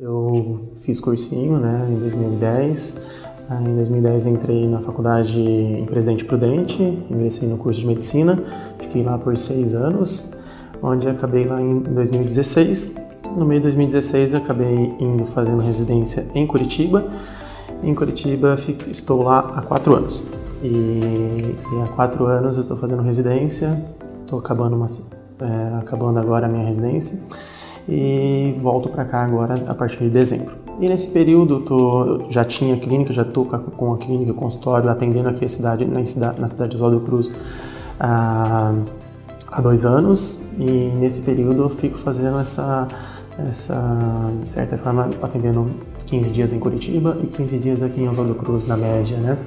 Eu fiz cursinho né, em 2010. Em 2010 entrei na faculdade em Presidente Prudente, ingressei no curso de Medicina, fiquei lá por seis anos, onde acabei lá em 2016. No meio de 2016 acabei indo fazendo residência em Curitiba. Em Curitiba estou lá há quatro anos. E, e há quatro anos eu estou fazendo residência, estou acabando, é, acabando agora a minha residência e volto para cá agora a partir de dezembro. E nesse período tô, já tinha clínica, já estou com a clínica, consultório, atendendo aqui a cidade, na, cidade, na cidade de Oswaldo Cruz há, há dois anos e nesse período eu fico fazendo essa, essa, de certa forma, atendendo 15 dias em Curitiba e 15 dias aqui em Oswaldo Cruz, na média, né?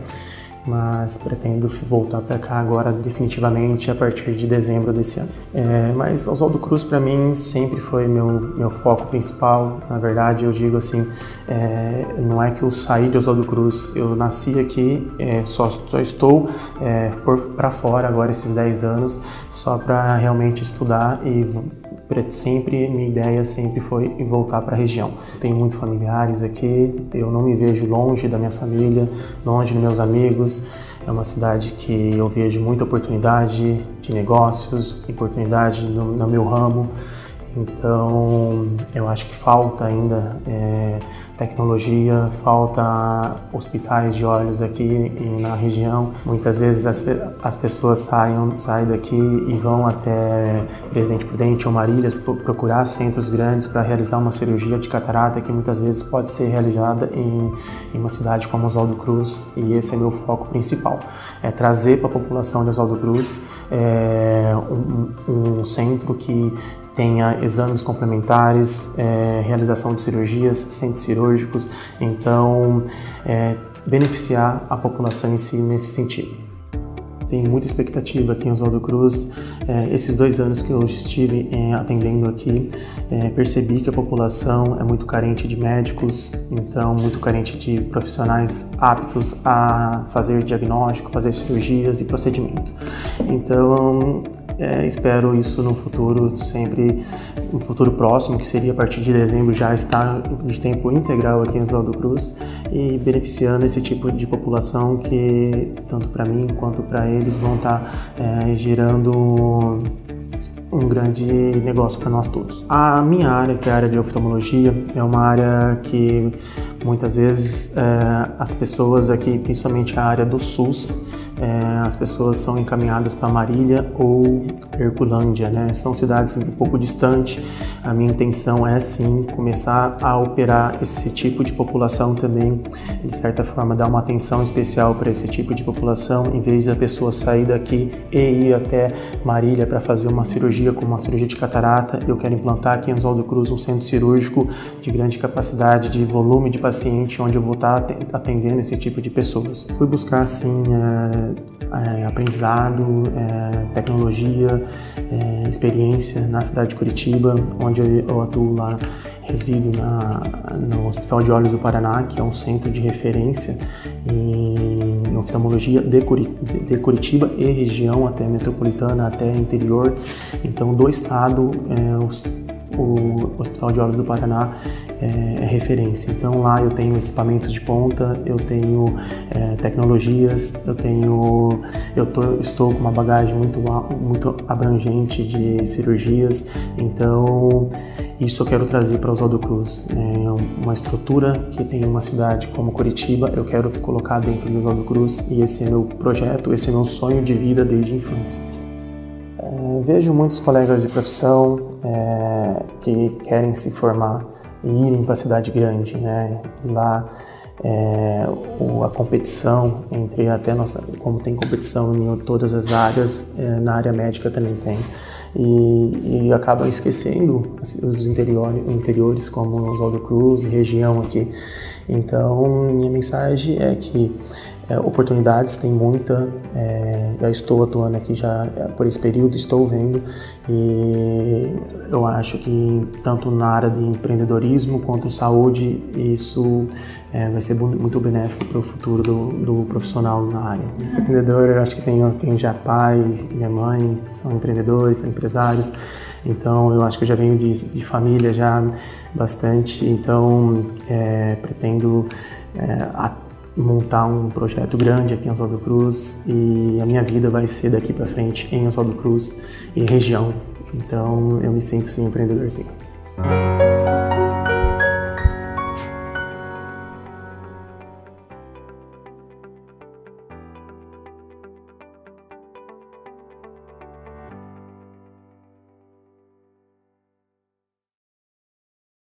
Mas pretendo voltar para cá agora definitivamente a partir de dezembro desse ano. É, mas Oswaldo Cruz para mim sempre foi meu, meu foco principal. Na verdade, eu digo assim, é, não é que eu saí de Oswaldo Cruz, eu nasci aqui, é, só, só estou para fora agora esses 10 anos, só para realmente estudar e sempre minha ideia sempre foi voltar para a região. Tenho muitos familiares aqui, eu não me vejo longe da minha família, longe dos meus amigos. É uma cidade que eu vejo muita oportunidade de negócios, oportunidade no, no meu ramo. Então, eu acho que falta ainda é, tecnologia, falta hospitais de olhos aqui na região. Muitas vezes as, as pessoas saem, saem daqui e vão até Presidente Prudente ou Marílias procurar centros grandes para realizar uma cirurgia de catarata que muitas vezes pode ser realizada em, em uma cidade como Oswaldo Cruz e esse é meu foco principal, é trazer para a população de Oswaldo Cruz é, um, um centro que tenha exames complementares, é, realização de cirurgias, centros cirúrgicos, então é, beneficiar a população em si nesse sentido. Tenho muita expectativa aqui em Oswaldo Cruz. É, esses dois anos que eu estive é, atendendo aqui, é, percebi que a população é muito carente de médicos, então muito carente de profissionais aptos a fazer diagnóstico, fazer cirurgias e procedimento. Então é, espero isso no futuro, sempre no futuro próximo, que seria a partir de dezembro, já estar de tempo integral aqui em Oswaldo Cruz e beneficiando esse tipo de população que, tanto para mim quanto para eles, vão estar é, gerando um grande negócio para nós todos. A minha área, que é a área de oftalmologia, é uma área que muitas vezes é, as pessoas aqui, principalmente a área do SUS, é, as pessoas são encaminhadas para Marília ou Herculândia, né? São cidades um pouco distantes. A minha intenção é sim começar a operar esse tipo de população também, de certa forma dar uma atenção especial para esse tipo de população, em vez da pessoa sair daqui e ir até Marília para fazer uma cirurgia como uma cirurgia de catarata. Eu quero implantar aqui em Oswaldo Cruz um centro cirúrgico de grande capacidade, de volume de paciente, onde eu vou estar atendendo esse tipo de pessoas. Fui buscar assim é, aprendizado, é, tecnologia, é, experiência na cidade de Curitiba, onde eu atuo lá, resido na, no Hospital de Olhos do Paraná, que é um centro de referência em oftalmologia de, de Curitiba e região, até metropolitana, até interior. Então, do estado, é, os o Hospital de Olhos do Paraná é, é, referência. Então lá eu tenho equipamentos de ponta, eu tenho é, tecnologias, eu tenho, eu tô, estou com uma bagagem muito muito abrangente de cirurgias. Então isso eu quero trazer para Oswaldo Cruz, é uma estrutura que tem uma cidade como Curitiba, eu quero colocar dentro de Oswaldo Cruz e esse é meu projeto, esse é meu sonho de vida desde a infância. É, vejo muitos colegas de profissão é, que querem se formar e irem para a cidade grande, né? E lá é, o, a competição entre até nossa, como tem competição em todas as áreas, é, na área médica também tem. E, e acabam esquecendo assim, os interiores, interiores como Oswaldo Cruz, região aqui. Então, minha mensagem é que é, oportunidades, tem muita. É, já estou atuando aqui já é, por esse período, estou vendo e eu acho que tanto na área de empreendedorismo quanto saúde isso é, vai ser muito benéfico para o futuro do, do, profissional na área. Empreendedor, eu acho que tem, tem já pai, minha mãe, são empreendedores, são empresários, então eu acho que eu já venho de, de família já bastante, então é, pretendo é, montar um projeto grande aqui em Oswaldo Cruz e a minha vida vai ser daqui para frente em Oswaldo Cruz e região. Então eu me sinto sim empreendedor sim.